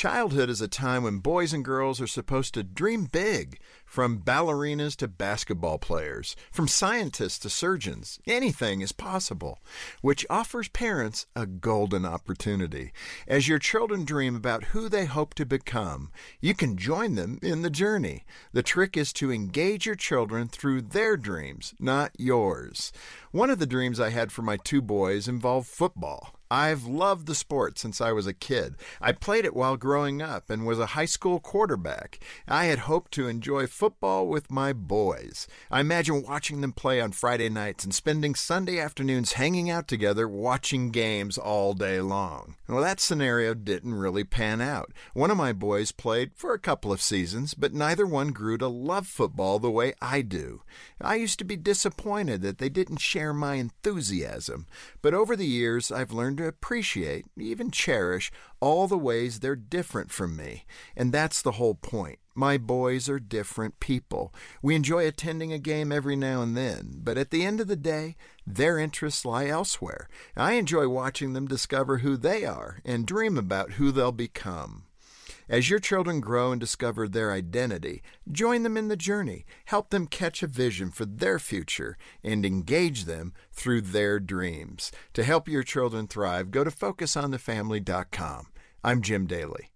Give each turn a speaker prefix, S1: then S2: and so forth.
S1: Childhood is a time when boys and girls are supposed to dream big, from ballerinas to basketball players, from scientists to surgeons. Anything is possible, which offers parents a golden opportunity. As your children dream about who they hope to become, you can join them in the journey. The trick is to engage your children through their dreams, not yours. One of the dreams I had for my two boys involved football. I've loved the sport since I was a kid. I played it while growing up and was a high school quarterback. I had hoped to enjoy football with my boys. I imagine watching them play on Friday nights and spending Sunday afternoons hanging out together watching games all day long. Well, that scenario didn't really pan out. One of my boys played for a couple of seasons, but neither one grew to love football the way I do. I used to be disappointed that they didn't share my enthusiasm, but over the years I've learned to appreciate, even cherish, all the ways they're different from me. And that's the whole point. My boys are different people. We enjoy attending a game every now and then, but at the end of the day, their interests lie elsewhere. I enjoy watching them discover who they are and dream about who they'll become. As your children grow and discover their identity, join them in the journey, help them catch a vision for their future, and engage them through their dreams. To help your children thrive, go to FocusOnTheFamily.com. I'm Jim Daly.